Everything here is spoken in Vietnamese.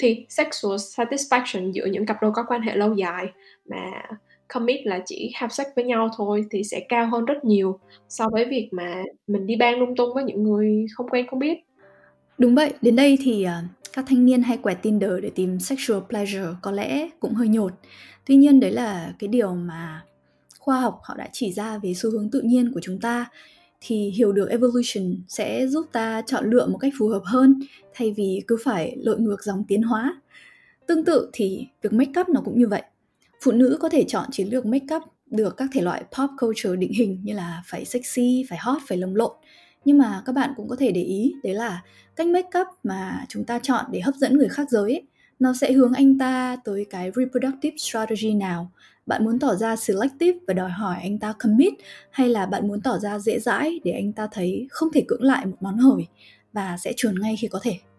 thì sexual satisfaction giữa những cặp đôi có quan hệ lâu dài mà commit là chỉ have sex với nhau thôi thì sẽ cao hơn rất nhiều so với việc mà mình đi bang lung tung với những người không quen không biết. Đúng vậy, đến đây thì ờ, các thanh niên hay quẹt Tinder để tìm sexual pleasure có lẽ cũng hơi nhột. Tuy nhiên đấy là cái điều mà khoa học họ đã chỉ ra về xu hướng tự nhiên của chúng ta thì hiểu được evolution sẽ giúp ta chọn lựa một cách phù hợp hơn thay vì cứ phải lội ngược dòng tiến hóa. Tương tự thì việc make up nó cũng như vậy. Phụ nữ có thể chọn chiến lược make up được các thể loại pop culture định hình như là phải sexy, phải hot, phải lồng lộn. Nhưng mà các bạn cũng có thể để ý đấy là cách make up mà chúng ta chọn để hấp dẫn người khác giới ấy, nó sẽ hướng anh ta tới cái reproductive strategy nào? Bạn muốn tỏ ra selective và đòi hỏi anh ta commit, hay là bạn muốn tỏ ra dễ dãi để anh ta thấy không thể cưỡng lại một món hời và sẽ chuồn ngay khi có thể?